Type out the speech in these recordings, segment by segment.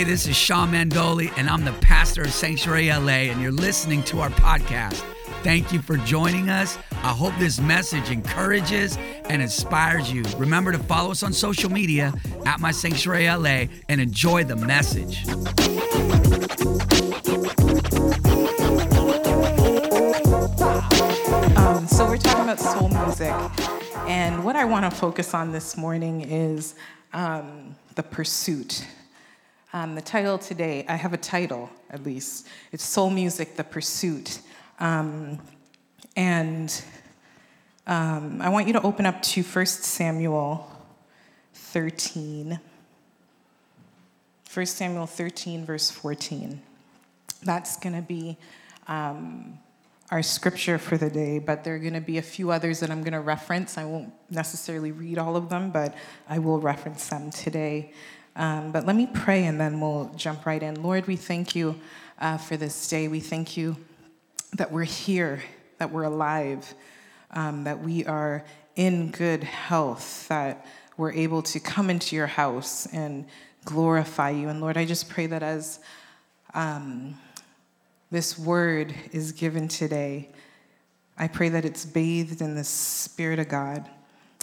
Hey, this is Sean Mandoli, and I'm the pastor of Sanctuary LA, and you're listening to our podcast. Thank you for joining us. I hope this message encourages and inspires you. Remember to follow us on social media at My Sanctuary LA and enjoy the message. Um, so we're talking about soul music, and what I want to focus on this morning is um, the pursuit. Um, the title today, I have a title at least. It's Soul Music: The Pursuit, um, and um, I want you to open up to 1 Samuel 13. 1 Samuel 13, verse 14. That's going to be um, our scripture for the day, but there are going to be a few others that I'm going to reference. I won't necessarily read all of them, but I will reference them today. Um, but let me pray and then we'll jump right in. Lord, we thank you uh, for this day. We thank you that we're here, that we're alive, um, that we are in good health, that we're able to come into your house and glorify you. And Lord, I just pray that as um, this word is given today, I pray that it's bathed in the Spirit of God.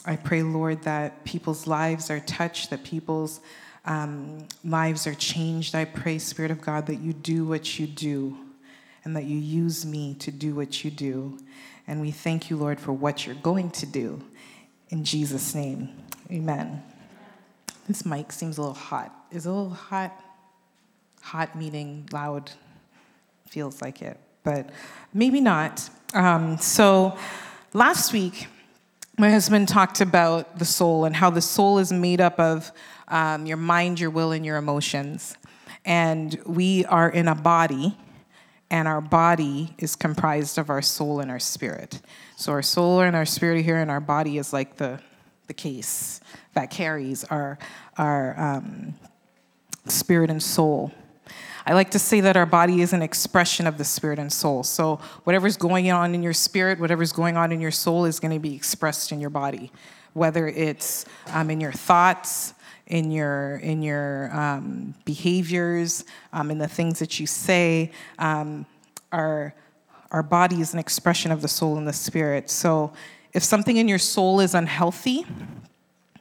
I pray, Lord, that people's lives are touched, that people's um, lives are changed. I pray, Spirit of God, that you do what you do and that you use me to do what you do. And we thank you, Lord, for what you're going to do. In Jesus' name, amen. This mic seems a little hot. Is a little hot? Hot meaning loud feels like it, but maybe not. Um, so last week, my husband talked about the soul and how the soul is made up of um, your mind, your will, and your emotions. And we are in a body, and our body is comprised of our soul and our spirit. So our soul and our spirit here, and our body is like the, the case that carries our, our um, spirit and soul. I like to say that our body is an expression of the spirit and soul. So, whatever's going on in your spirit, whatever's going on in your soul is going to be expressed in your body, whether it's um, in your thoughts, in your in your um, behaviors, um, in the things that you say. Um, our our body is an expression of the soul and the spirit. So, if something in your soul is unhealthy,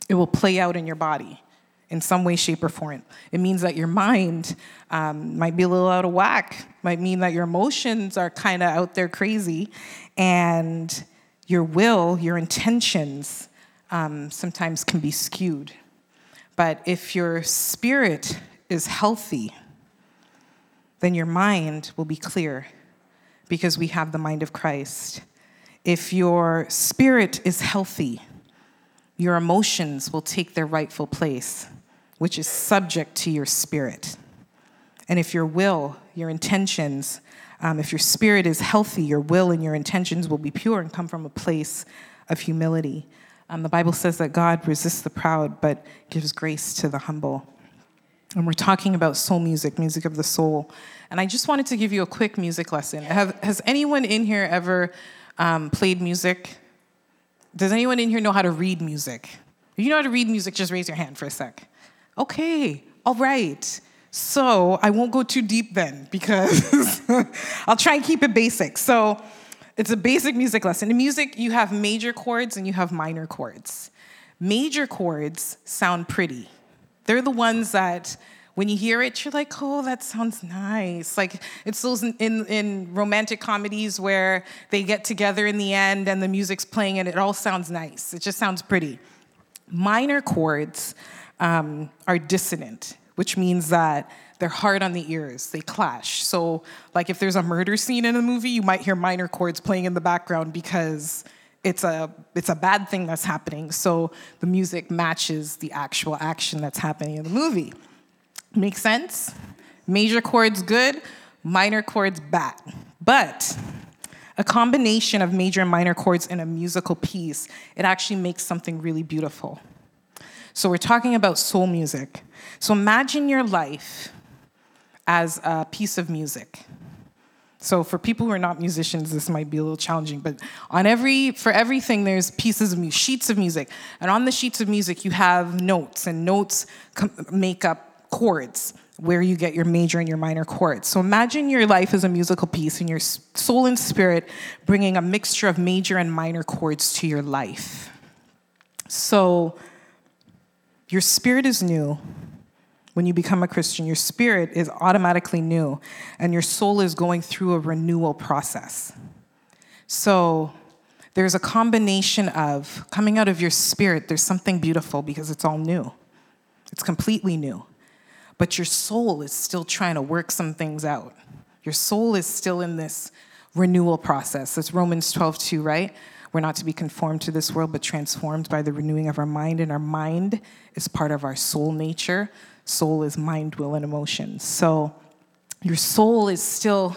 it will play out in your body in some way, shape, or form. It means that your mind um, might be a little out of whack, might mean that your emotions are kind of out there crazy, and your will, your intentions um, sometimes can be skewed. But if your spirit is healthy, then your mind will be clear because we have the mind of Christ. If your spirit is healthy, your emotions will take their rightful place which is subject to your spirit. And if your will, your intentions, um, if your spirit is healthy, your will and your intentions will be pure and come from a place of humility. Um, the Bible says that God resists the proud but gives grace to the humble. And we're talking about soul music, music of the soul. And I just wanted to give you a quick music lesson. Have, has anyone in here ever um, played music? Does anyone in here know how to read music? If you know how to read music, just raise your hand for a sec. Okay, all right. So I won't go too deep then because I'll try and keep it basic. So it's a basic music lesson. In music, you have major chords and you have minor chords. Major chords sound pretty. They're the ones that when you hear it, you're like, oh, that sounds nice. Like it's those in, in, in, romantic comedies where they get together in the end and the music's playing and it all sounds nice. It just sounds pretty. Minor chords um, are dissonant, which means that they're hard on the ears, they clash. So, like if there's a murder scene in a movie, you might hear minor chords playing in the background because it's a it's a bad thing that's happening. So the music matches the actual action that's happening in the movie. Make sense? Major chords good, minor chords bad. But a combination of major and minor chords in a musical piece, it actually makes something really beautiful. So we're talking about soul music. So imagine your life as a piece of music. So for people who are not musicians, this might be a little challenging, but on every for everything there's pieces of music, sheets of music, and on the sheets of music you have notes, and notes make up chords, where you get your major and your minor chords. So imagine your life as a musical piece and your soul and spirit bringing a mixture of major and minor chords to your life. So your spirit is new. When you become a Christian, your spirit is automatically new and your soul is going through a renewal process. So there's a combination of coming out of your spirit, there's something beautiful because it's all new, it's completely new but your soul is still trying to work some things out. Your soul is still in this renewal process. That's Romans 12, 2, right? We're not to be conformed to this world, but transformed by the renewing of our mind. And our mind is part of our soul nature. Soul is mind, will, and emotions. So your soul is still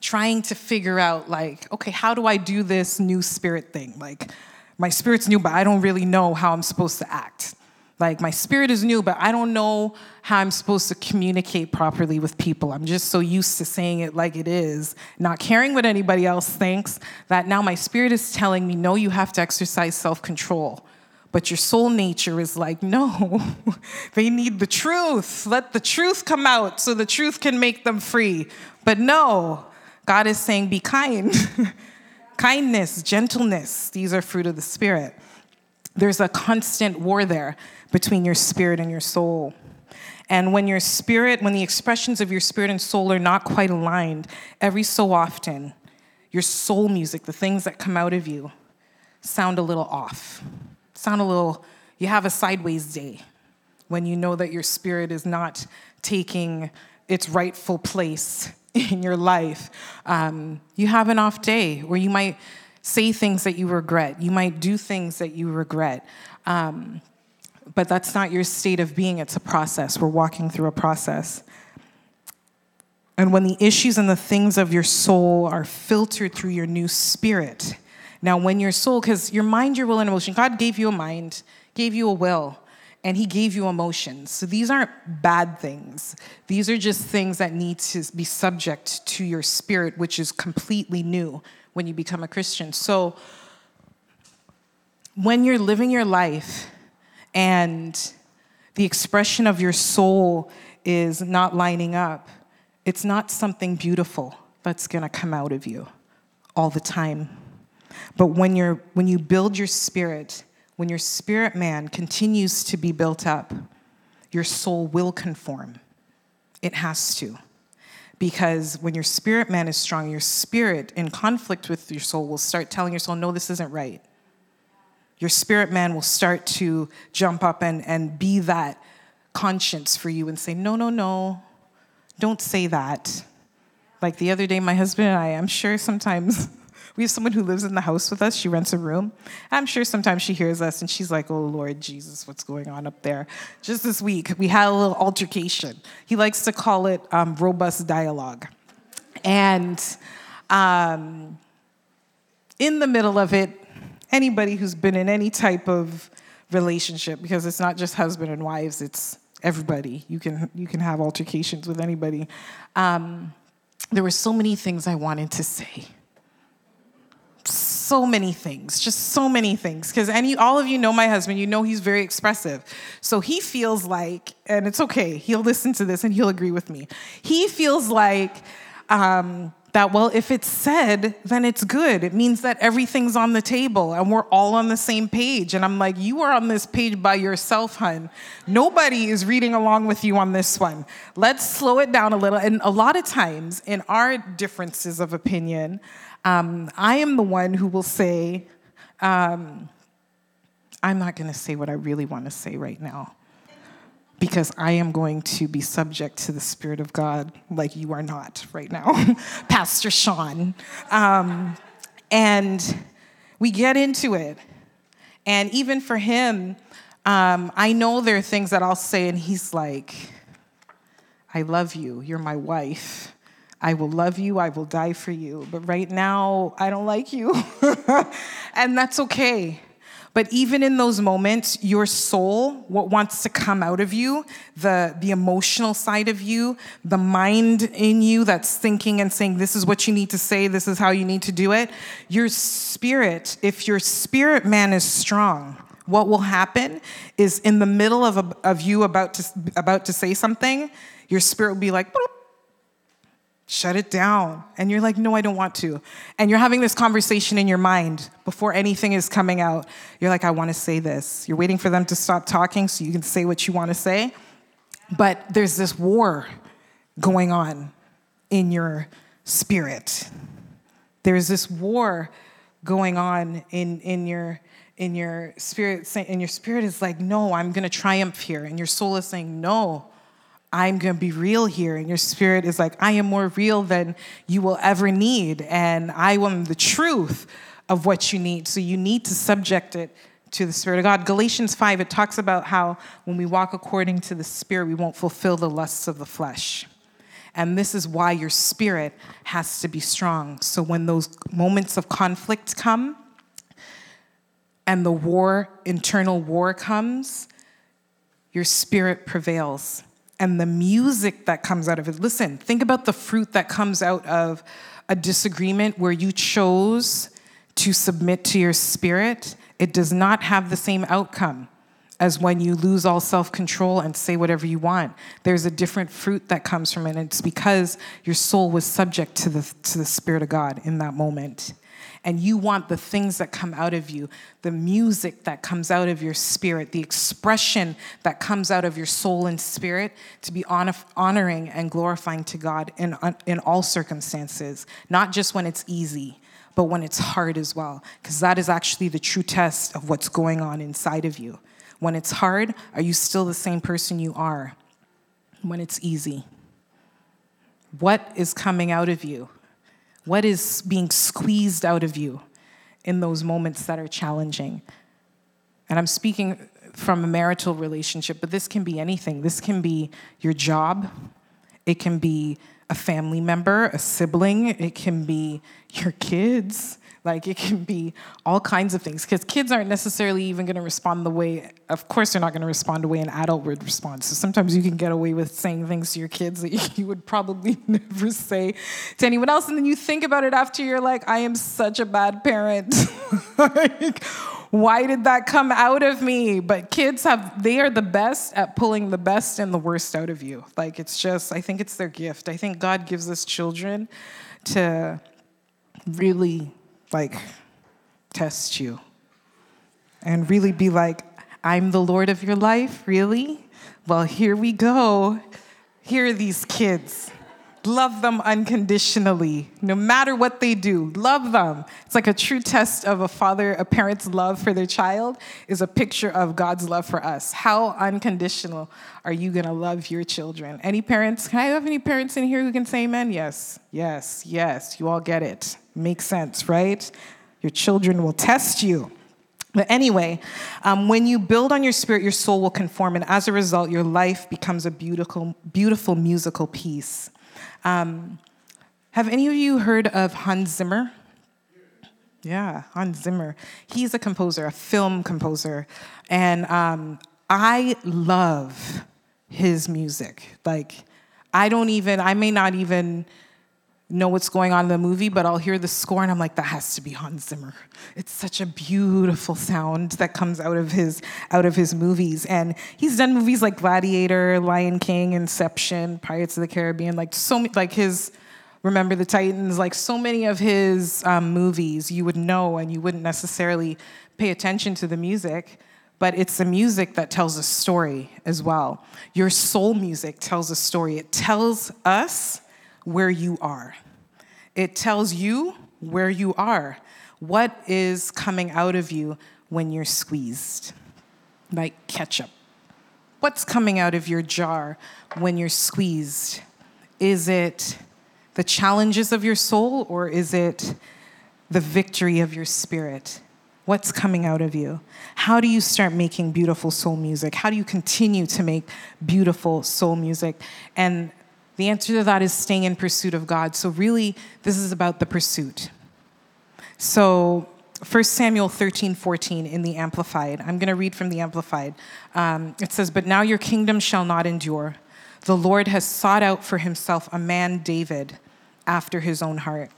trying to figure out, like, okay, how do I do this new spirit thing? Like, my spirit's new, but I don't really know how I'm supposed to act. Like my spirit is new, but I don't know how I'm supposed to communicate properly with people. I'm just so used to saying it like it is, not caring what anybody else thinks, that now my spirit is telling me, no, you have to exercise self control. But your soul nature is like, no, they need the truth. Let the truth come out so the truth can make them free. But no, God is saying, be kind. Kindness, gentleness, these are fruit of the Spirit. There's a constant war there between your spirit and your soul. And when your spirit, when the expressions of your spirit and soul are not quite aligned, every so often, your soul music, the things that come out of you, sound a little off. Sound a little, you have a sideways day when you know that your spirit is not taking its rightful place in your life. Um, you have an off day where you might say things that you regret, you might do things that you regret. Um, but that's not your state of being, it's a process. We're walking through a process. And when the issues and the things of your soul are filtered through your new spirit, now when your soul, because your mind, your will, and emotion, God gave you a mind, gave you a will, and He gave you emotions. So these aren't bad things. These are just things that need to be subject to your spirit, which is completely new when you become a Christian. So when you're living your life, and the expression of your soul is not lining up, it's not something beautiful that's going to come out of you all the time. But when, you're, when you build your spirit, when your spirit man continues to be built up, your soul will conform. It has to. Because when your spirit man is strong, your spirit in conflict with your soul will start telling your soul, no, this isn't right your spirit man will start to jump up and, and be that conscience for you and say, No, no, no, don't say that. Like the other day, my husband and I, I'm sure sometimes we have someone who lives in the house with us. She rents a room. I'm sure sometimes she hears us and she's like, Oh, Lord Jesus, what's going on up there? Just this week, we had a little altercation. He likes to call it um, robust dialogue. And um, in the middle of it, anybody who's been in any type of relationship because it's not just husband and wives it's everybody you can you can have altercations with anybody um, there were so many things i wanted to say so many things just so many things because any all of you know my husband you know he's very expressive so he feels like and it's okay he'll listen to this and he'll agree with me he feels like um, that, well, if it's said, then it's good. It means that everything's on the table and we're all on the same page. And I'm like, you are on this page by yourself, hun. Nobody is reading along with you on this one. Let's slow it down a little. And a lot of times, in our differences of opinion, um, I am the one who will say, um, I'm not going to say what I really want to say right now because I am going to be subject to the Spirit of God like you are not right now, Pastor Sean. Um, and we get into it. And even for him, um, I know there are things that I'll say, and he's like, I love you. You're my wife. I will love you. I will die for you. But right now, I don't like you. and that's okay. But even in those moments, your soul, what wants to come out of you, the, the emotional side of you, the mind in you that's thinking and saying, this is what you need to say, this is how you need to do it, your spirit, if your spirit man is strong, what will happen is in the middle of, a, of you about to, about to say something, Your spirit will be like, Boop, shut it down. And you're like, no, I don't want to. And you're having this conversation in your mind before anything is coming out. You're like, I want to say this. You're waiting for them to stop talking so you can say what you want to say. But there's this war going on in your spirit. There's this war going on in, in your in your spirit and your spirit is like no i'm going to triumph here and your soul is saying no i'm going to be real here and your spirit is like i am more real than you will ever need and i am the truth of what you need so you need to subject it to the spirit of god galatians 5 it talks about how when we walk according to the spirit we won't fulfill the lusts of the flesh and this is why your spirit has to be strong. So when those moments of conflict come and the war, internal war comes, your spirit prevails. And the music that comes out of it. Listen, think about the fruit that comes out of a disagreement where you chose to submit to your spirit. It does not have the same outcome as when you lose all self control and say whatever you want. There's a different fruit that comes from it. And it's because your soul was subject to the, to the Spirit of God in that moment. And you want the things that come out of you, the music that comes out of your spirit, the expression that comes out of your soul and spirit to be honoring and glorifying to God in, in all circumstances, not just when it's easy, but when it's hard as well, because that is actually the true test of what's going on inside of you. When it's hard, are you still the same person you are when it's easy? What is coming out of you? What is being squeezed out of you in those moments that are challenging? And I'm speaking from a marital relationship, but this can be anything. This can be your job, it can be a family member, a sibling, it can be your kids, like it can be all kinds of things because kids aren't necessarily even going to respond the way, of course, they're not going to respond the way an adult would respond. So sometimes you can get away with saying things to your kids that you would probably never say to anyone else. And then you think about it after you're like, I am such a bad parent. like, why did that come out of me? But kids have, they are the best at pulling the best and the worst out of you. Like it's just, I think it's their gift. I think God gives us children to really like test you and really be like, I'm the Lord of your life? Really? Well, here we go. Here are these kids. Love them unconditionally, no matter what they do. Love them. It's like a true test of a father, a parent's love for their child is a picture of God's love for us. How unconditional are you going to love your children? Any parents? Can I have any parents in here who can say amen? Yes, yes, yes. You all get it. Makes sense, right? Your children will test you. But anyway, um, when you build on your spirit, your soul will conform, and as a result, your life becomes a beautiful, beautiful musical piece. Um, have any of you heard of Hans Zimmer? Yeah, Hans Zimmer. He's a composer, a film composer. And um, I love his music. Like, I don't even, I may not even know what's going on in the movie, but I'll hear the score and I'm like, that has to be Hans Zimmer. It's such a beautiful sound that comes out of his out of his movies. And he's done movies like Gladiator, Lion King, Inception, Pirates of the Caribbean, like so many like his Remember the Titans, like so many of his um, movies you would know and you wouldn't necessarily pay attention to the music. But it's the music that tells a story as well. Your soul music tells a story. It tells us where you are. It tells you where you are. What is coming out of you when you're squeezed? Like ketchup. What's coming out of your jar when you're squeezed? Is it the challenges of your soul or is it the victory of your spirit? What's coming out of you? How do you start making beautiful soul music? How do you continue to make beautiful soul music? And the answer to that is staying in pursuit of God. So, really, this is about the pursuit. So, 1 Samuel 13, 14 in the Amplified. I'm going to read from the Amplified. Um, it says, But now your kingdom shall not endure. The Lord has sought out for himself a man, David, after his own heart.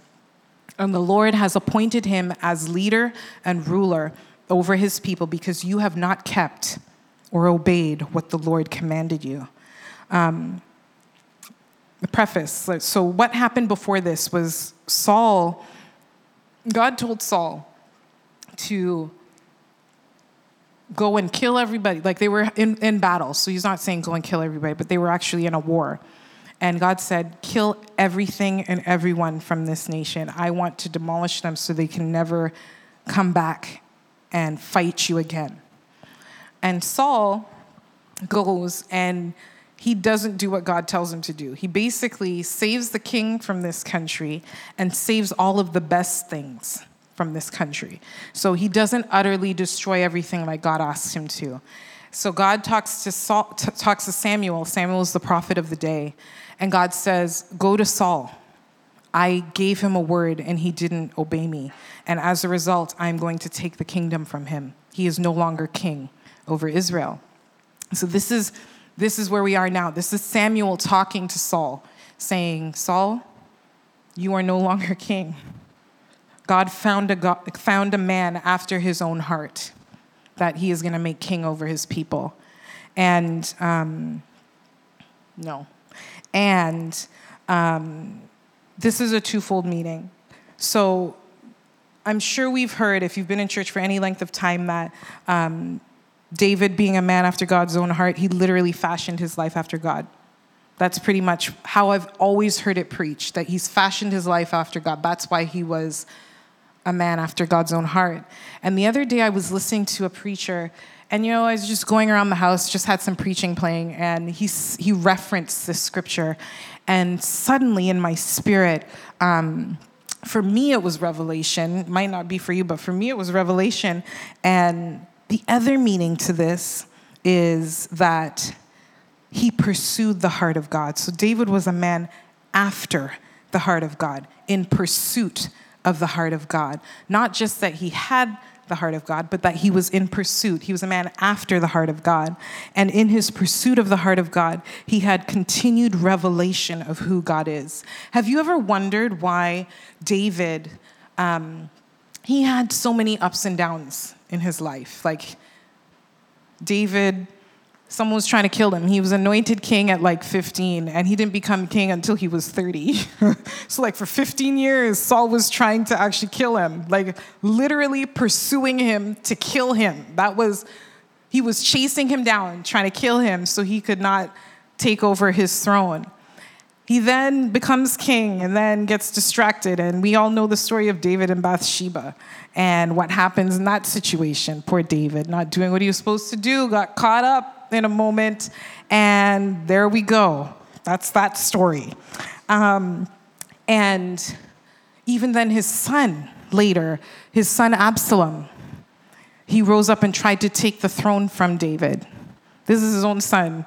And the Lord has appointed him as leader and ruler over his people because you have not kept or obeyed what the Lord commanded you. Um, the preface. So, what happened before this was Saul, God told Saul to go and kill everybody. Like they were in, in battle. So he's not saying go and kill everybody, but they were actually in a war. And God said, kill everything and everyone from this nation. I want to demolish them so they can never come back and fight you again. And Saul goes and he doesn't do what God tells him to do. He basically saves the king from this country and saves all of the best things from this country. So he doesn't utterly destroy everything like God asks him to. So God talks to Saul, t- talks to Samuel. Samuel is the prophet of the day, and God says, "Go to Saul. I gave him a word and he didn't obey me, and as a result, I'm going to take the kingdom from him. He is no longer king over Israel." So this is this is where we are now. This is Samuel talking to Saul, saying, "Saul, you are no longer king." God found a, God, found a man after his own heart that he is going to make king over his people. And um, no. And um, this is a twofold meaning. So I'm sure we've heard, if you've been in church for any length of time, that um, David, being a man after God's own heart, he literally fashioned his life after God. That's pretty much how I've always heard it preached, that he's fashioned his life after God. That's why he was a man after God's own heart. And the other day I was listening to a preacher, and you know, I was just going around the house, just had some preaching playing, and he, he referenced this scripture. And suddenly in my spirit, um, for me it was revelation, might not be for you, but for me it was revelation. And the other meaning to this is that he pursued the heart of God. So David was a man after the heart of God, in pursuit of the heart of God. Not just that he had the heart of God, but that he was in pursuit. He was a man after the heart of God. And in his pursuit of the heart of God, he had continued revelation of who God is. Have you ever wondered why David, um, he had so many ups and downs in his life? Like, David someone was trying to kill him. He was anointed king at like 15, and he didn't become king until he was 30. so, like, for 15 years, Saul was trying to actually kill him, like, literally pursuing him to kill him. That was, he was chasing him down, trying to kill him so he could not take over his throne. He then becomes king and then gets distracted. And we all know the story of David and Bathsheba and what happens in that situation. Poor David, not doing what he was supposed to do, got caught up in a moment, and there we go. That's that story. Um, and even then, his son later, his son Absalom, he rose up and tried to take the throne from David. This is his own son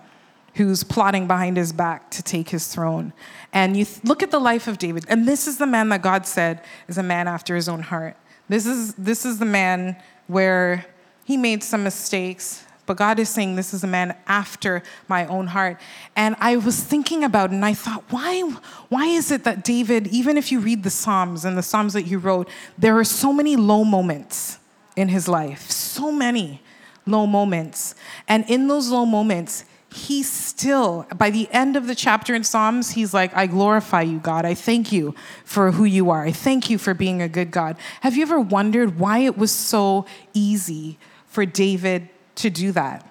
who's plotting behind his back to take his throne. And you th- look at the life of David, and this is the man that God said is a man after his own heart. This is, this is the man where he made some mistakes, but God is saying, This is a man after my own heart. And I was thinking about it and I thought, why, why is it that David, even if you read the Psalms and the Psalms that he wrote, there are so many low moments in his life, so many low moments. And in those low moments, he still, by the end of the chapter in Psalms, he's like, I glorify you, God. I thank you for who you are. I thank you for being a good God. Have you ever wondered why it was so easy for David to do that.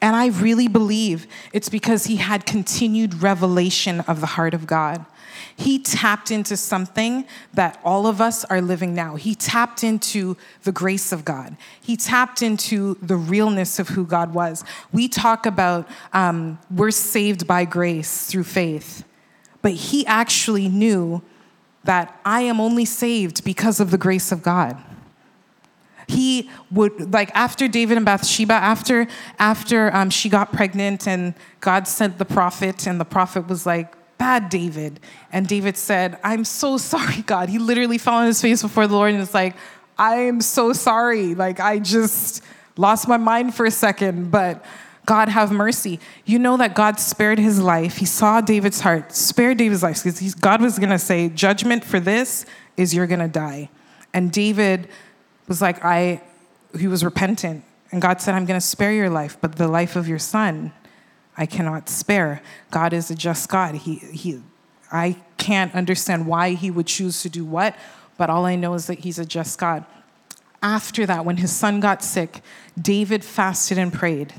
And I really believe it's because he had continued revelation of the heart of God. He tapped into something that all of us are living now. He tapped into the grace of God. He tapped into the realness of who God was. We talk about um, we're saved by grace through faith, but he actually knew that I am only saved because of the grace of God he would like after David and Bathsheba, after after um, she got pregnant and God sent the prophet, and the prophet was like, "Bad David," and David said, "I'm so sorry, God." He literally fell on his face before the Lord and was like, "I am so sorry. Like I just lost my mind for a second, but." God have mercy. You know that God spared his life. He saw David's heart, spared David's life because God was going to say, Judgment for this is you're going to die. And David was like, I, he was repentant. And God said, I'm going to spare your life, but the life of your son, I cannot spare. God is a just God. He, he, I can't understand why he would choose to do what, but all I know is that he's a just God. After that, when his son got sick, David fasted and prayed.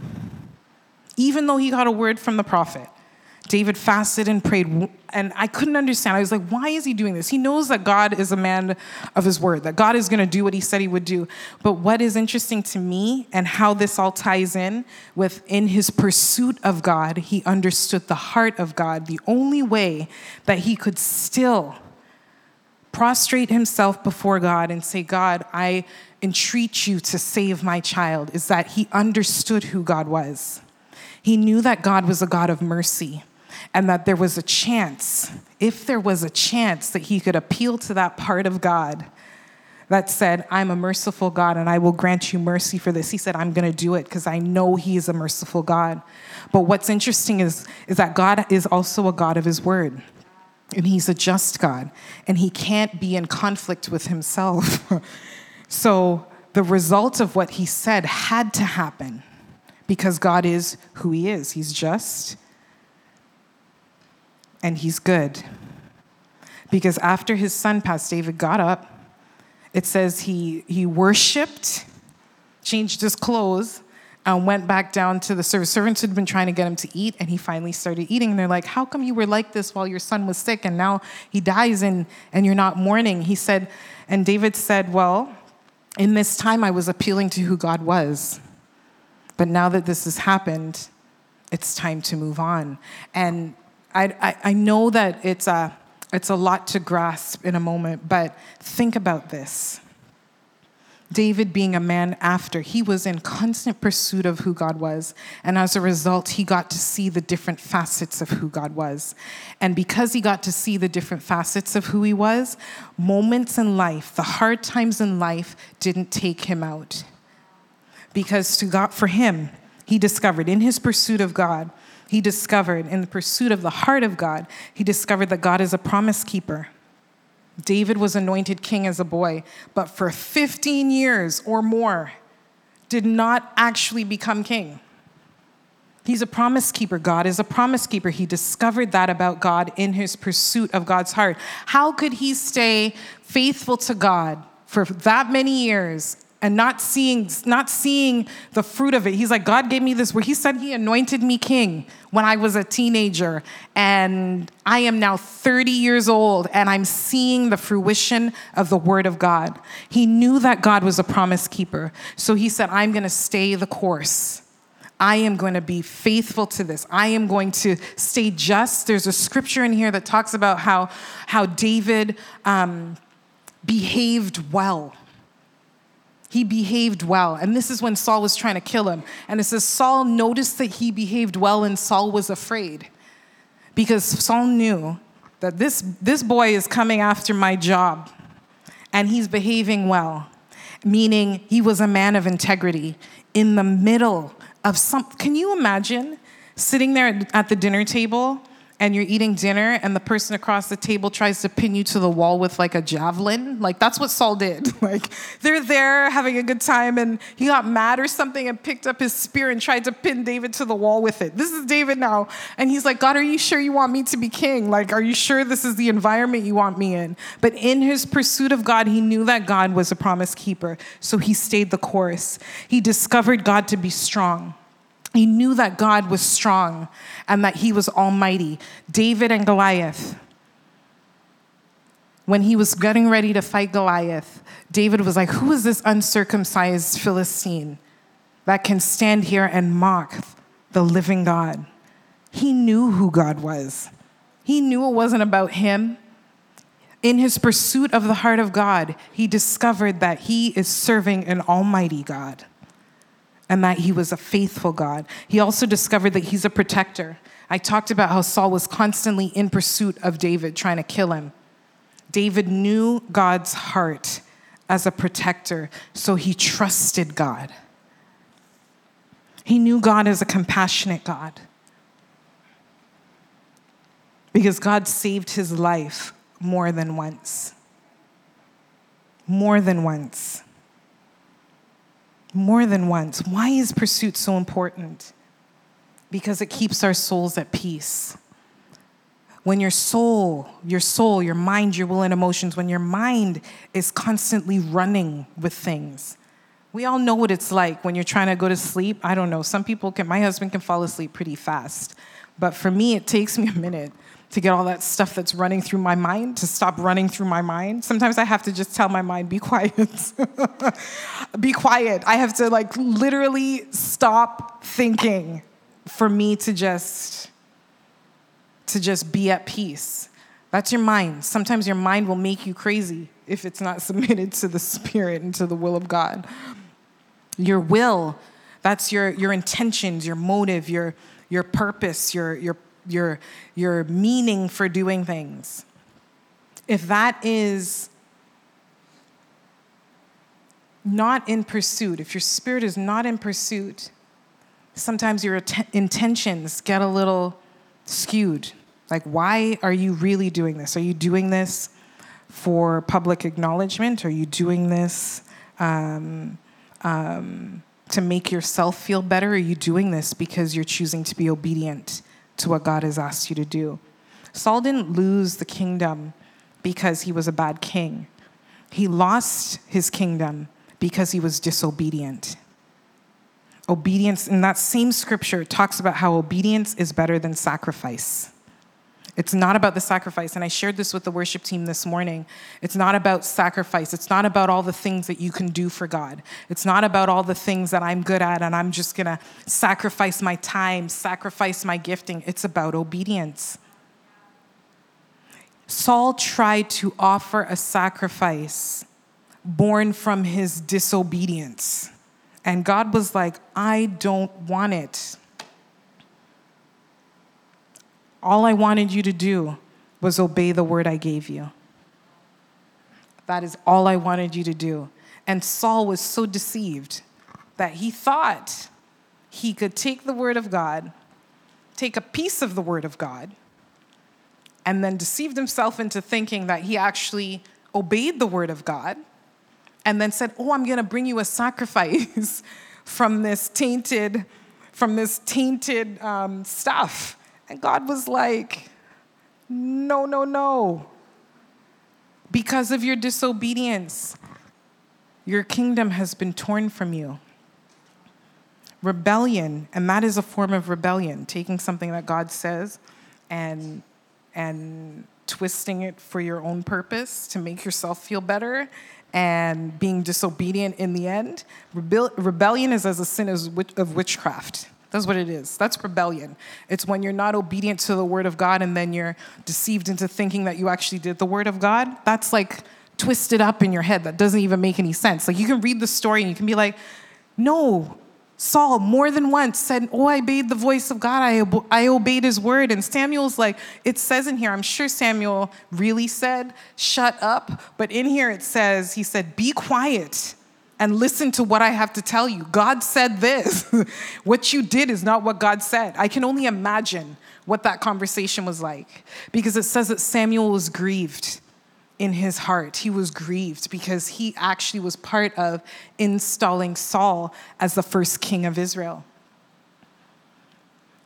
Even though he got a word from the prophet, David fasted and prayed, and I couldn't understand. I was like, why is he doing this? He knows that God is a man of his word, that God is going to do what he said he would do. But what is interesting to me and how this all ties in with in his pursuit of God, he understood the heart of God. The only way that he could still prostrate himself before God and say, God, I entreat you to save my child, is that he understood who God was. He knew that God was a God of mercy and that there was a chance, if there was a chance, that he could appeal to that part of God that said, I'm a merciful God and I will grant you mercy for this. He said, I'm going to do it because I know he is a merciful God. But what's interesting is, is that God is also a God of his word. And he's a just God. And he can't be in conflict with himself. so the result of what he said had to happen because God is who he is. He's just, and he's good. Because after his son passed, David got up. It says he, he worshiped, changed his clothes, and went back down to the servants. Servants had been trying to get him to eat, and he finally started eating. And they're like, How come you were like this while your son was sick, and now he dies and, and you're not mourning? He said, and David said, Well, in this time I was appealing to who God was. But now that this has happened, it's time to move on. And I, I, I know that it's a, it's a lot to grasp in a moment, but think about this. David, being a man after, he was in constant pursuit of who God was. And as a result, he got to see the different facets of who God was. And because he got to see the different facets of who he was, moments in life, the hard times in life, didn't take him out. Because to God, for him, he discovered in his pursuit of God, he discovered in the pursuit of the heart of God, he discovered that God is a promise keeper. David was anointed king as a boy, but for 15 years or more did not actually become king. He's a promise keeper. God is a promise keeper. He discovered that about God in his pursuit of God's heart. How could he stay faithful to God for that many years and not seeing not seeing the fruit of it. He's like, God gave me this where he said he anointed me king when I was a teenager and I am now 30 years old and I'm seeing the fruition of the word of God. He knew that God was a promise keeper. So he said, I'm going to stay the course. I am going to be faithful to this. I am going to stay just. There's a scripture in here that talks about how, how David um, behaved well he behaved well. And this is when Saul was trying to kill him. And it says Saul noticed that he behaved well and Saul was afraid because Saul knew that this, this boy is coming after my job and he's behaving well, meaning he was a man of integrity in the middle of some. Can you imagine sitting there at the dinner table? And you're eating dinner and the person across the table tries to pin you to the wall with like a javelin? Like that's what saul did. Like they're there having a good time and he got mad or something and picked up his spear and tried to pin david to the wall with it. This is david now and he's like god are you sure you want me to be king? Like are you sure this is the environment you want me in? But in his pursuit of god he knew that god was a promise keeper so he stayed the course. He discovered god to be strong he knew that God was strong and that he was almighty. David and Goliath. When he was getting ready to fight Goliath, David was like, Who is this uncircumcised Philistine that can stand here and mock the living God? He knew who God was. He knew it wasn't about him. In his pursuit of the heart of God, he discovered that he is serving an almighty God and that he was a faithful God. He also discovered that he's a protector. I talked about how Saul was constantly in pursuit of David, trying to kill him. David knew God's heart as a protector, so he trusted God. He knew God as a compassionate God because God saved his life more than once. More than once more than once. Why is pursuit so important? because it keeps our souls at peace. When your soul, your soul, your mind, your will, and emotions, when your mind is constantly running with things, we all know what it's like when you're trying to go to sleep. I don't know. Some people can, my husband can fall asleep pretty fast. But for me, it takes me a minute to get all that stuff that's running through my mind to stop running through my mind. Sometimes I have to just tell my mind, be quiet. be quiet. I have to like literally stop thinking for me to just to just be at peace. That's your mind. Sometimes your mind will make you crazy if it's not submitted to the spirit and to the will of God. Your will, that's your your intentions, your motive, your your purpose, your your your, your meaning for doing things, if that is not in pursuit, if your spirit is not in pursuit, sometimes your intentions get a little skewed. Like, why are you really doing this? Are you doing this for public acknowledgement? Are you doing this um, um, to make yourself feel better? Are you doing this because you're choosing to be obedient to what God has asked you to do. Saul didn't lose the kingdom because he was a bad king. He lost his kingdom because he was disobedient. Obedience, in that same scripture, talks about how obedience is better than sacrifice. It's not about the sacrifice. And I shared this with the worship team this morning. It's not about sacrifice. It's not about all the things that you can do for God. It's not about all the things that I'm good at and I'm just going to sacrifice my time, sacrifice my gifting. It's about obedience. Saul tried to offer a sacrifice born from his disobedience. And God was like, I don't want it. All I wanted you to do was obey the word I gave you. That is all I wanted you to do. And Saul was so deceived that he thought he could take the word of God, take a piece of the word of God, and then deceived himself into thinking that he actually obeyed the word of God and then said, "Oh, I'm going to bring you a sacrifice from this tainted from this tainted um, stuff." And God was like, no, no, no. Because of your disobedience, your kingdom has been torn from you. Rebellion, and that is a form of rebellion, taking something that God says and, and twisting it for your own purpose to make yourself feel better and being disobedient in the end. Rebel- rebellion is as a sin of witchcraft. That's what it is. That's rebellion. It's when you're not obedient to the word of God and then you're deceived into thinking that you actually did the word of God. That's like twisted up in your head. That doesn't even make any sense. Like you can read the story and you can be like, no, Saul more than once said, Oh, I obeyed the voice of God. I, I obeyed his word. And Samuel's like, It says in here, I'm sure Samuel really said, Shut up. But in here it says, He said, Be quiet and listen to what I have to tell you. God said this. what you did is not what God said. I can only imagine what that conversation was like because it says that Samuel was grieved in his heart. He was grieved because he actually was part of installing Saul as the first king of Israel.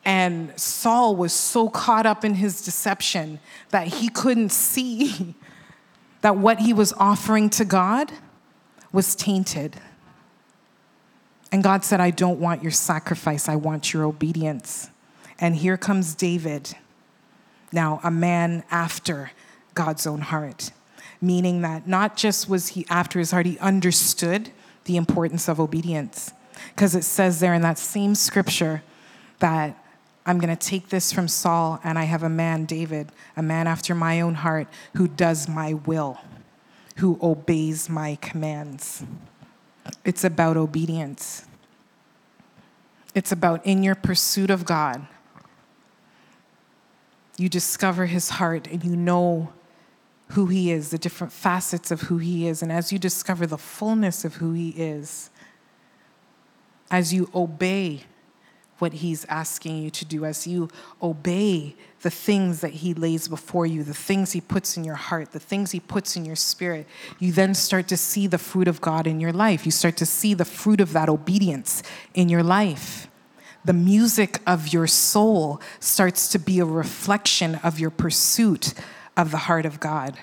And Saul was so caught up in his deception that he couldn't see that what he was offering to God was tainted. And God said, I don't want your sacrifice, I want your obedience. And here comes David, now a man after God's own heart, meaning that not just was he after his heart, he understood the importance of obedience. Because it says there in that same scripture that I'm going to take this from Saul, and I have a man, David, a man after my own heart, who does my will who obeys my commands. It's about obedience. It's about in your pursuit of God, you discover his heart and you know who he is, the different facets of who he is. And as you discover the fullness of who he is, as you obey what He's asking you to do, as you obey the things that He lays before you, the things He puts in your heart, the things He puts in your spirit, you then start to see the fruit of God in your life. You start to see the fruit of that obedience in your life. the music of your soul starts to be a reflection of your pursuit of the heart of God.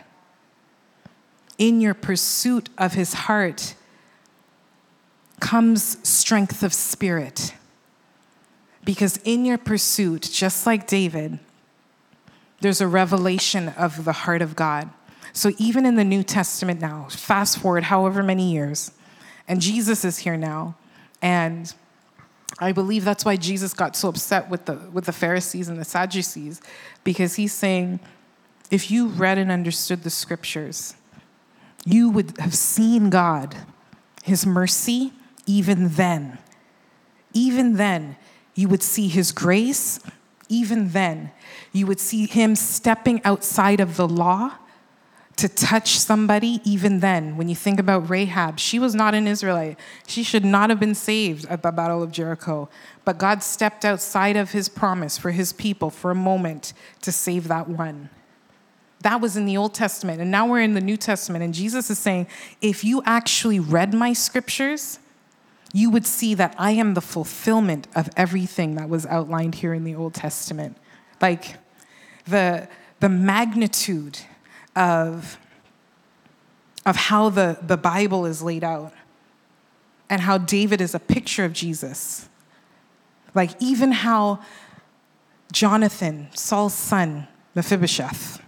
In your pursuit of his heart comes strength of spirit. Because in your pursuit, just like David, there's a revelation of the heart of God. So even in the New Testament now, fast forward however many years, and Jesus is here now, and I believe that's why Jesus got so upset with the, with the Pharisees and the Sadducees, because he's saying, if you read and understood the scriptures, you would have seen God, his mercy, even then. Even then, you would see his grace. Even then, you would see him stepping outside of the law to touch somebody, even then, when you think about Rahab, she was not an Israelite. She should not have been saved at the Battle of Jericho. But God stepped outside of his promise for his people for a moment to save that one. That was in the Old Testament. And now we're in the New Testament. And Jesus is saying, if you actually read my scriptures, you would see that I am the fulfillment of everything that was outlined here in the Old Testament. Like the, the magnitude of, of how the, the Bible is laid out and how David is a picture of Jesus. Like, even how Jonathan, Saul's son, Mephibosheth,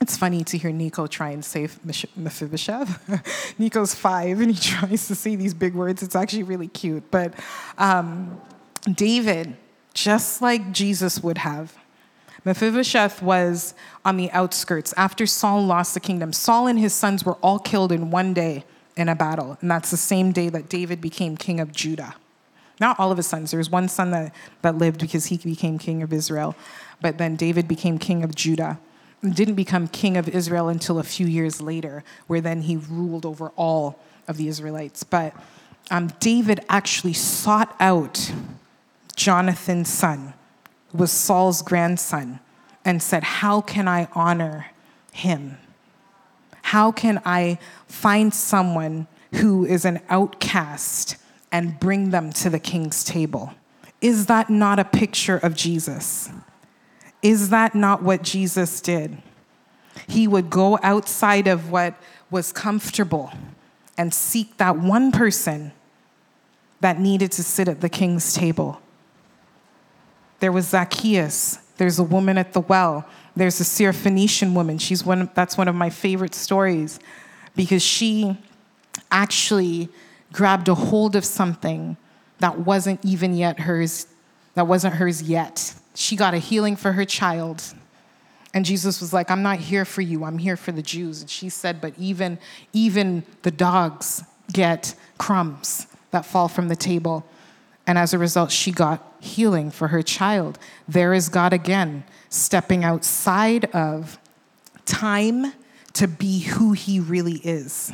it's funny to hear Nico try and say Mephibosheth. Nico's five and he tries to say these big words. It's actually really cute. But um, David, just like Jesus would have, Mephibosheth was on the outskirts. After Saul lost the kingdom, Saul and his sons were all killed in one day in a battle. And that's the same day that David became king of Judah. Not all of his sons. There was one son that, that lived because he became king of Israel. But then David became king of Judah. Didn't become king of Israel until a few years later, where then he ruled over all of the Israelites. But um, David actually sought out Jonathan's son who was Saul's grandson and said, How can I honor him? How can I find someone who is an outcast and bring them to the king's table? Is that not a picture of Jesus? Is that not what Jesus did? He would go outside of what was comfortable and seek that one person that needed to sit at the king's table. There was Zacchaeus. There's a woman at the well. There's a Syrophoenician woman. She's one, that's one of my favorite stories because she actually grabbed a hold of something that wasn't even yet hers, that wasn't hers yet. She got a healing for her child. And Jesus was like, I'm not here for you, I'm here for the Jews. And she said, But even, even the dogs get crumbs that fall from the table. And as a result, she got healing for her child. There is God again, stepping outside of time to be who he really is.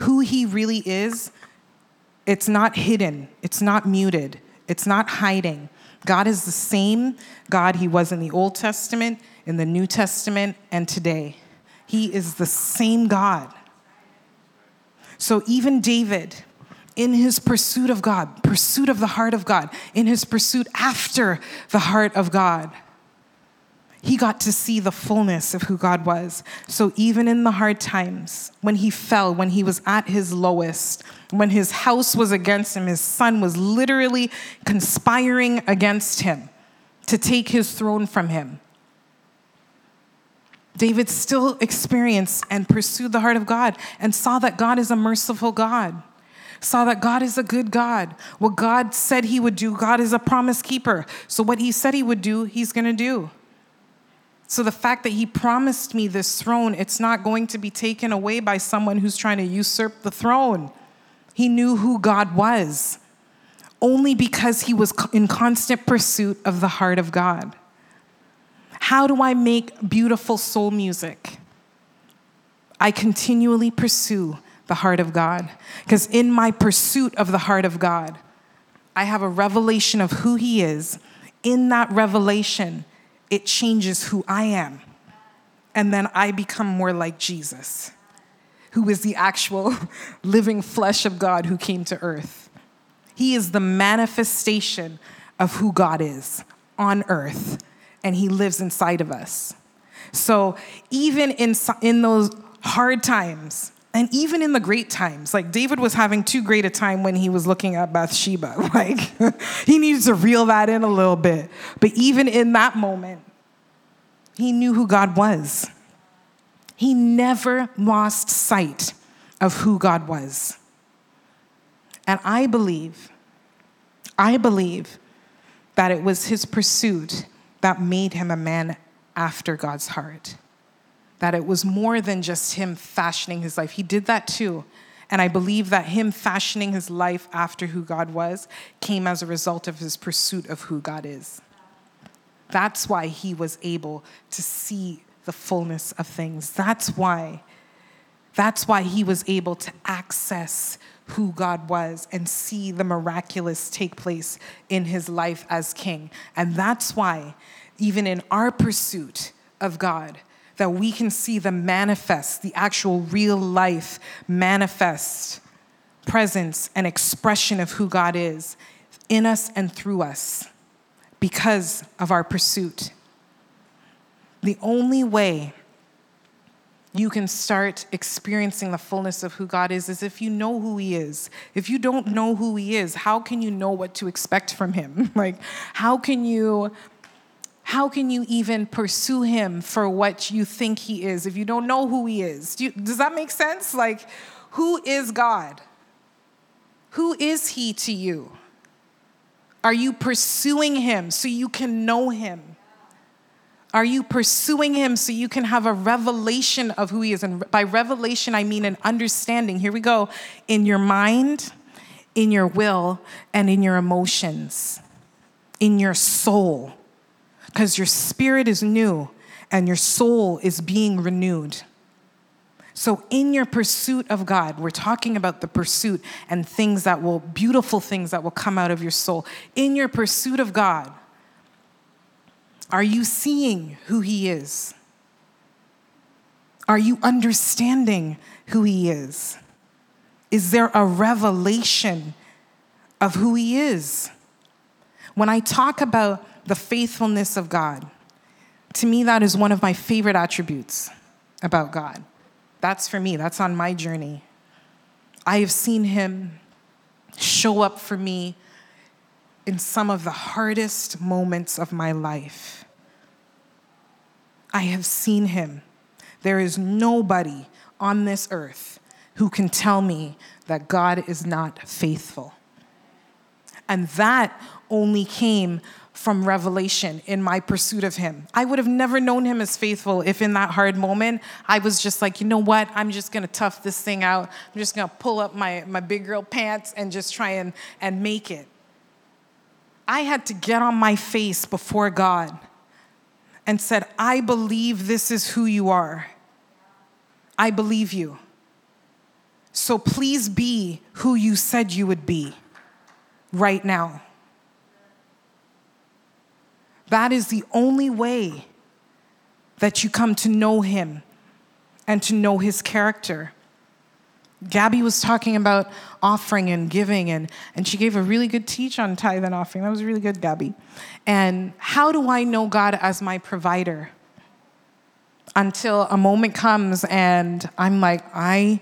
Who he really is, it's not hidden, it's not muted, it's not hiding. God is the same God he was in the Old Testament, in the New Testament, and today. He is the same God. So even David, in his pursuit of God, pursuit of the heart of God, in his pursuit after the heart of God, he got to see the fullness of who God was. So even in the hard times, when he fell, when he was at his lowest, when his house was against him, his son was literally conspiring against him to take his throne from him. David still experienced and pursued the heart of God and saw that God is a merciful God saw that God is a good God. What God said he would do, God is a promise keeper. So what he said he would do, he's going to do. So the fact that he promised me this throne, it's not going to be taken away by someone who's trying to usurp the throne. He knew who God was only because he was in constant pursuit of the heart of God. How do I make beautiful soul music? I continually pursue the heart of God. Because in my pursuit of the heart of God, I have a revelation of who He is. In that revelation, it changes who I am. And then I become more like Jesus, who is the actual living flesh of God who came to earth. He is the manifestation of who God is on earth, and He lives inside of us. So even in, in those hard times, and even in the great times, like David was having too great a time when he was looking at Bathsheba. Like he needed to reel that in a little bit. But even in that moment, he knew who God was. He never lost sight of who God was. And I believe, I believe that it was his pursuit that made him a man after God's heart. That it was more than just him fashioning his life. He did that too. And I believe that him fashioning his life after who God was came as a result of his pursuit of who God is. That's why he was able to see the fullness of things. That's why. That's why he was able to access who God was and see the miraculous take place in his life as king. And that's why, even in our pursuit of God, that we can see the manifest, the actual real life manifest presence and expression of who God is in us and through us because of our pursuit. The only way you can start experiencing the fullness of who God is is if you know who He is. If you don't know who He is, how can you know what to expect from Him? like, how can you? How can you even pursue him for what you think he is if you don't know who he is? Do you, does that make sense? Like, who is God? Who is he to you? Are you pursuing him so you can know him? Are you pursuing him so you can have a revelation of who he is? And by revelation, I mean an understanding. Here we go in your mind, in your will, and in your emotions, in your soul. Because your spirit is new and your soul is being renewed. So, in your pursuit of God, we're talking about the pursuit and things that will, beautiful things that will come out of your soul. In your pursuit of God, are you seeing who He is? Are you understanding who He is? Is there a revelation of who He is? When I talk about the faithfulness of God, to me, that is one of my favorite attributes about God. That's for me, that's on my journey. I have seen Him show up for me in some of the hardest moments of my life. I have seen him. There is nobody on this earth who can tell me that God is not faithful. And that only came from revelation in my pursuit of him. I would have never known him as faithful if in that hard moment I was just like, you know what, I'm just gonna tough this thing out. I'm just gonna pull up my, my big girl pants and just try and, and make it. I had to get on my face before God and said, I believe this is who you are. I believe you. So please be who you said you would be right now. That is the only way that you come to know him and to know his character. Gabby was talking about offering and giving, and, and she gave a really good teach on tithe and offering. That was really good, Gabby. And how do I know God as my provider? Until a moment comes and I'm like, I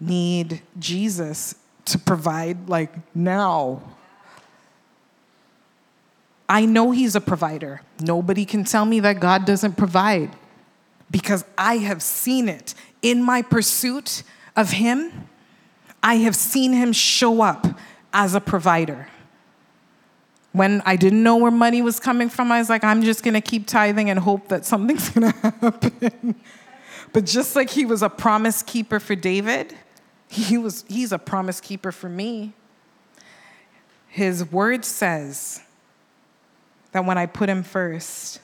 need Jesus to provide, like now. I know He's a provider. Nobody can tell me that God doesn't provide because I have seen it in my pursuit of Him, I have seen Him show up as a provider. When I didn't know where money was coming from, I was like, I'm just gonna keep tithing and hope that something's gonna happen. but just like He was a promise keeper for David, he was, He's a promise keeper for me. His word says that when I put Him first,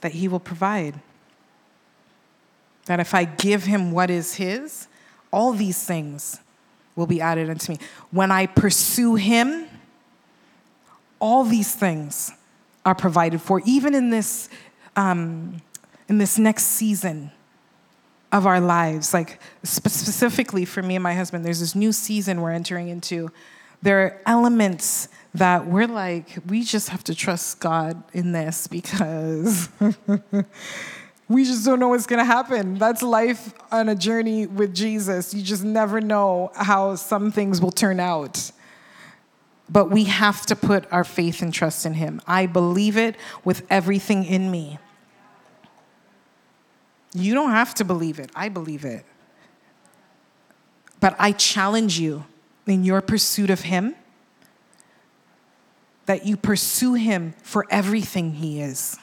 that He will provide. That if I give Him what is His, all these things will be added unto me. When I pursue Him, all these things are provided for, even in this, um, in this next season of our lives. Like specifically for me and my husband, there's this new season we're entering into There are elements that we're like, we just have to trust God in this because we just don't know what's going to happen. That's life on a journey with Jesus. You just never know how some things will turn out. But we have to put our faith and trust in Him. I believe it with everything in me. You don't have to believe it, I believe it. But I challenge you in your pursuit of Him that you pursue Him for everything He is.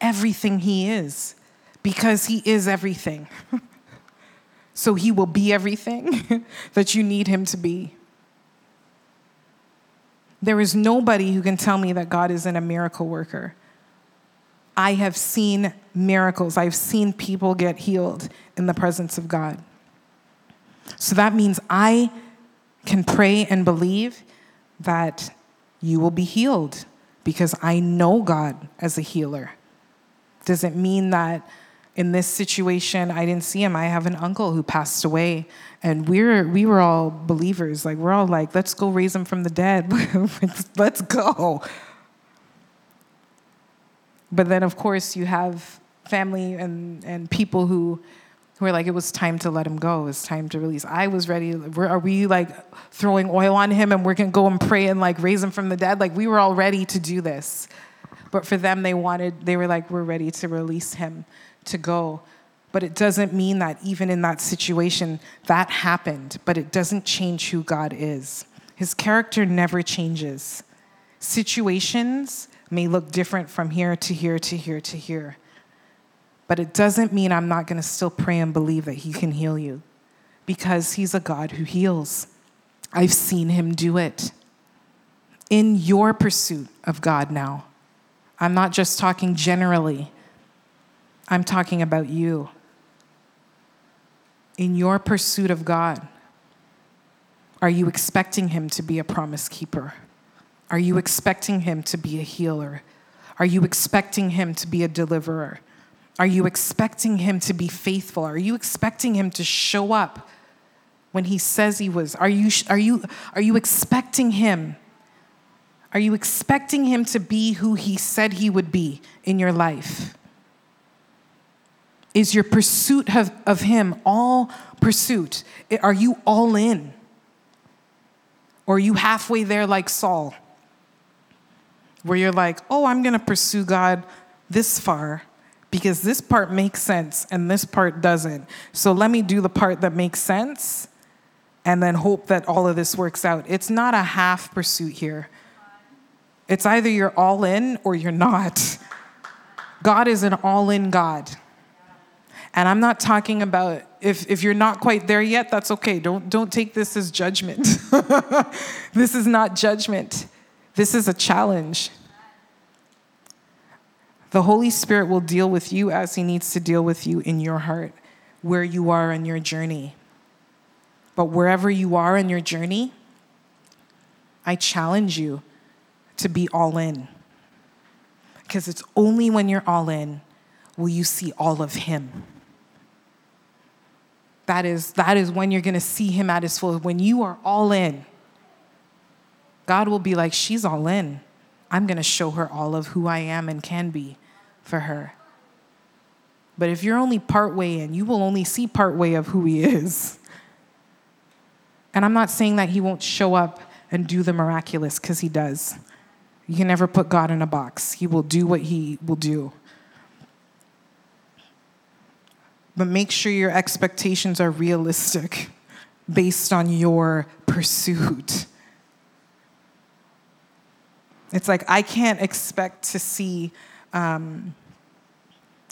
Everything He is, because He is everything. so He will be everything that you need Him to be. There is nobody who can tell me that God isn't a miracle worker. I have seen miracles. I've seen people get healed in the presence of God. So that means I can pray and believe that you will be healed because I know God as a healer. Does it mean that in this situation I didn't see him? I have an uncle who passed away and we're we were all believers. Like we're all like, let's go raise him from the dead. let's go. But then of course you have family and, and people who who are like, it was time to let him go. It was time to release. I was ready. Are we like throwing oil on him and we're to go and pray and like raise him from the dead? Like we were all ready to do this. But for them, they wanted, they were like, we're ready to release him to go. But it doesn't mean that even in that situation, that happened. But it doesn't change who God is. His character never changes. Situations may look different from here to here to here to here but it doesn't mean I'm not going to still pray and believe that He can heal you because He's a God who heals. I've seen Him do it. In your pursuit of God now, I'm not just talking generally, I'm talking about you. In your pursuit of God, are you expecting Him to be a promise keeper? Are you expecting Him to be a healer? Are you expecting Him to be a deliverer? Are you expecting him to be faithful? Are you expecting him to show up when he says he was? Are you, are you, are you expecting him? Are you expecting him to be who he said he would be in your life? Is your pursuit of, of him all pursuit? Are you all in? Or are you halfway there like Saul? Where you're like, oh, I'm going to pursue God this far because this part makes sense and this part doesn't. So let me do the part that makes sense and then hope that all of this works out. It's not a half pursuit here. It's either you're all in or you're not. God is an all in God. And I'm not talking about if, if you're not quite there yet, that's okay. Don't, don't take this as judgment. this is not judgment, this is a challenge. The Holy Spirit will deal with you as He needs to deal with you in your heart, where you are in your journey. But wherever you are in your journey, I challenge you to be all in. Because it's only when you're all in will you see all of Him. That is, that is when you're going to see Him at His full. When you are all in, God will be like, She's all in. I'm going to show her all of who I am and can be for her. But if you're only part way in, you will only see part way of who he is. And I'm not saying that he won't show up and do the miraculous, because he does. You can never put God in a box, he will do what he will do. But make sure your expectations are realistic based on your pursuit. It's like I can't expect to see um,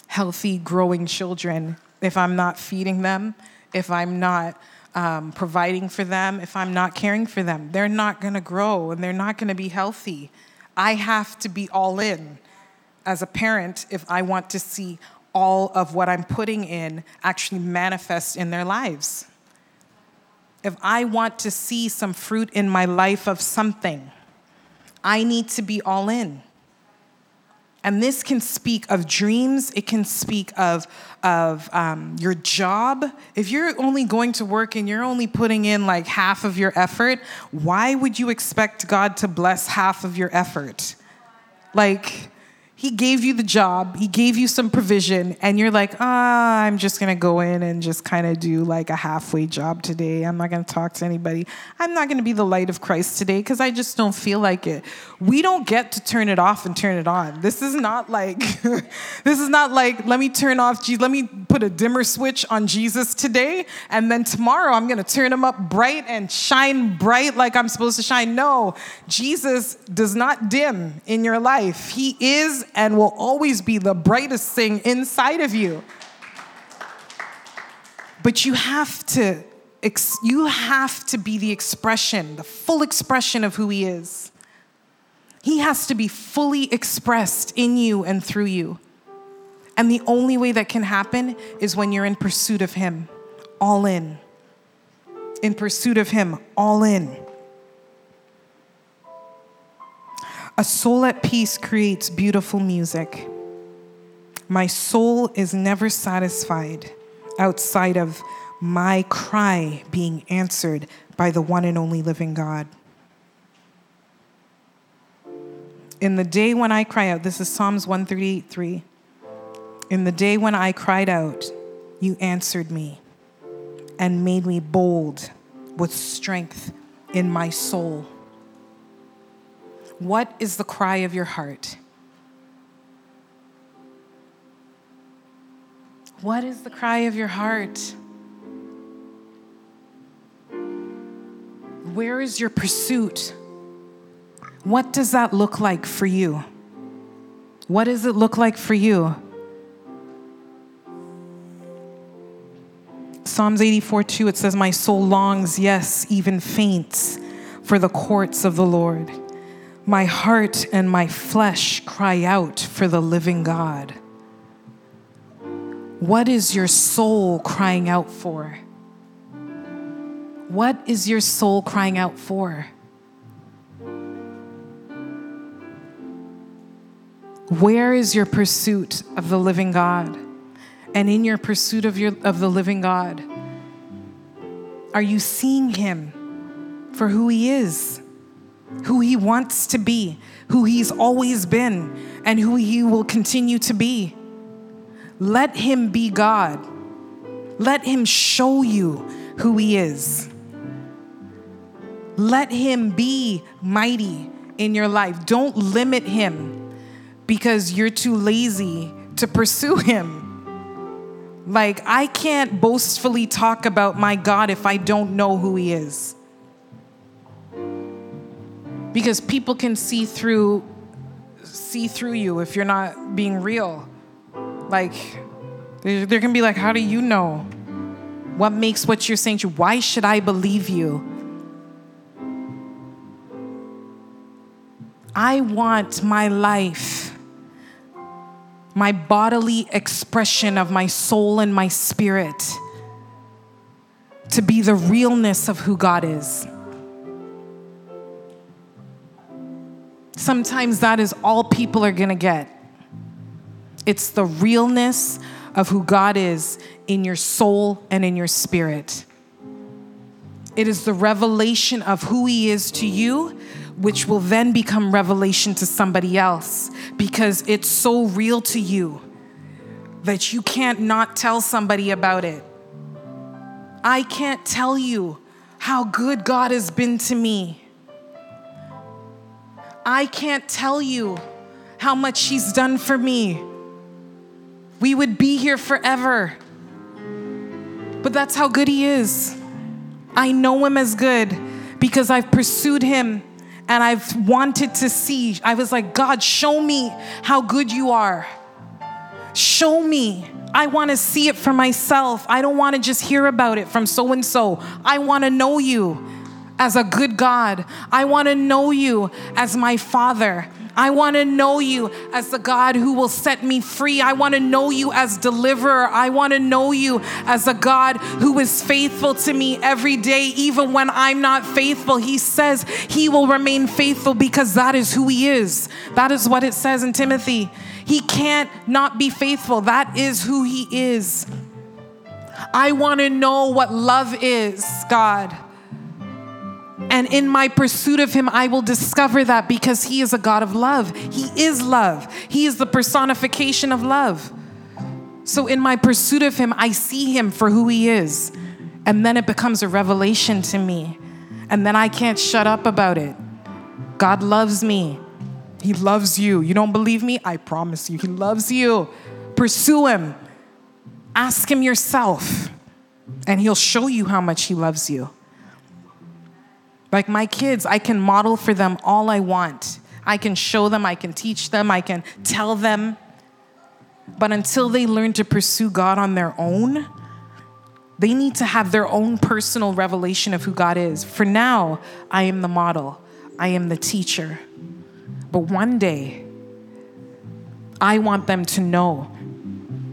healthy, growing children if I'm not feeding them, if I'm not um, providing for them, if I'm not caring for them. They're not going to grow and they're not going to be healthy. I have to be all in as a parent if I want to see all of what I'm putting in actually manifest in their lives. If I want to see some fruit in my life of something, I need to be all in. And this can speak of dreams, it can speak of, of um, your job. If you're only going to work and you're only putting in like half of your effort, why would you expect God to bless half of your effort? Like, he gave you the job, he gave you some provision, and you're like, ah, I'm just gonna go in and just kind of do like a halfway job today. I'm not gonna talk to anybody. I'm not gonna be the light of Christ today because I just don't feel like it. We don't get to turn it off and turn it on. This is not like, this is not like, let me turn off, Jesus, let me put a dimmer switch on Jesus today, and then tomorrow I'm gonna turn him up bright and shine bright like I'm supposed to shine. No, Jesus does not dim in your life. He is and will always be the brightest thing inside of you. But you have to you have to be the expression, the full expression of who he is. He has to be fully expressed in you and through you. And the only way that can happen is when you're in pursuit of him, all in. In pursuit of him, all in. A soul at peace creates beautiful music. My soul is never satisfied outside of my cry being answered by the one and only living God. In the day when I cry out, this is Psalms 138 3. In the day when I cried out, you answered me and made me bold with strength in my soul. What is the cry of your heart? What is the cry of your heart? Where is your pursuit? What does that look like for you? What does it look like for you? Psalms 84 2, it says, My soul longs, yes, even faints, for the courts of the Lord. My heart and my flesh cry out for the living God. What is your soul crying out for? What is your soul crying out for? Where is your pursuit of the living God? And in your pursuit of, your, of the living God, are you seeing Him for who He is? Who he wants to be, who he's always been, and who he will continue to be. Let him be God. Let him show you who he is. Let him be mighty in your life. Don't limit him because you're too lazy to pursue him. Like, I can't boastfully talk about my God if I don't know who he is because people can see through see through you if you're not being real. Like they're, they're gonna be like how do you know what makes what you're saying true? Why should i believe you? I want my life my bodily expression of my soul and my spirit to be the realness of who god is Sometimes that is all people are going to get. It's the realness of who God is in your soul and in your spirit. It is the revelation of who He is to you, which will then become revelation to somebody else because it's so real to you that you can't not tell somebody about it. I can't tell you how good God has been to me. I can't tell you how much He's done for me. We would be here forever. But that's how good He is. I know Him as good because I've pursued Him and I've wanted to see. I was like, God, show me how good you are. Show me. I want to see it for myself. I don't want to just hear about it from so and so. I want to know you as a good God. I want to know you as my Father. I want to know you as the God who will set me free. I want to know you as deliverer. I want to know you as a God who is faithful to me every day, even when I'm not faithful. He says he will remain faithful because that is who he is. That is what it says in Timothy. He can't not be faithful. That is who He is. I want to know what love is, God. And in my pursuit of Him, I will discover that because He is a God of love. He is love, He is the personification of love. So in my pursuit of Him, I see Him for who He is. And then it becomes a revelation to me. And then I can't shut up about it. God loves me. He loves you. You don't believe me? I promise you, He loves you. Pursue Him. Ask Him yourself, and He'll show you how much He loves you. Like my kids, I can model for them all I want. I can show them, I can teach them, I can tell them. But until they learn to pursue God on their own, they need to have their own personal revelation of who God is. For now, I am the model, I am the teacher. But one day, I want them to know.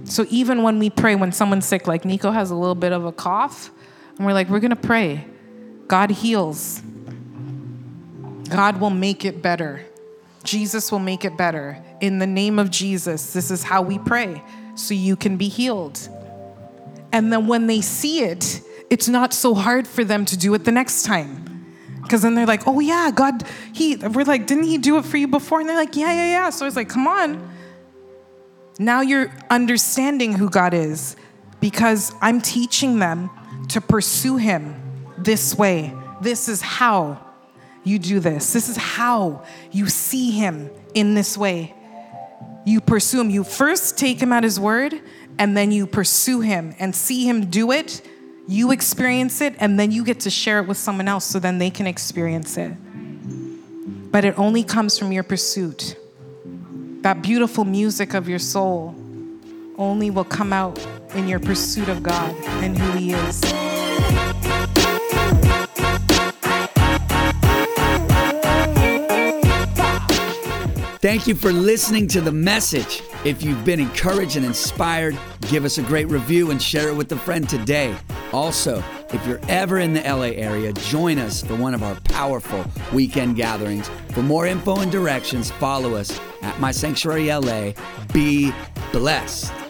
So even when we pray, when someone's sick, like Nico has a little bit of a cough, and we're like, we're gonna pray. God heals. God will make it better. Jesus will make it better. In the name of Jesus, this is how we pray so you can be healed. And then when they see it, it's not so hard for them to do it the next time. Because then they're like, oh yeah, God, he, we're like, didn't he do it for you before? And they're like, yeah, yeah, yeah. So I was like, come on. Now you're understanding who God is because I'm teaching them to pursue him this way. This is how you do this. This is how you see him in this way. You pursue him. You first take him at his word, and then you pursue him and see him do it. You experience it, and then you get to share it with someone else so then they can experience it. But it only comes from your pursuit. That beautiful music of your soul only will come out in your pursuit of God and who He is. Thank you for listening to the message. If you've been encouraged and inspired, give us a great review and share it with a friend today. Also, if you're ever in the LA area, join us for one of our powerful weekend gatherings. For more info and directions, follow us at My Sanctuary LA. Be blessed.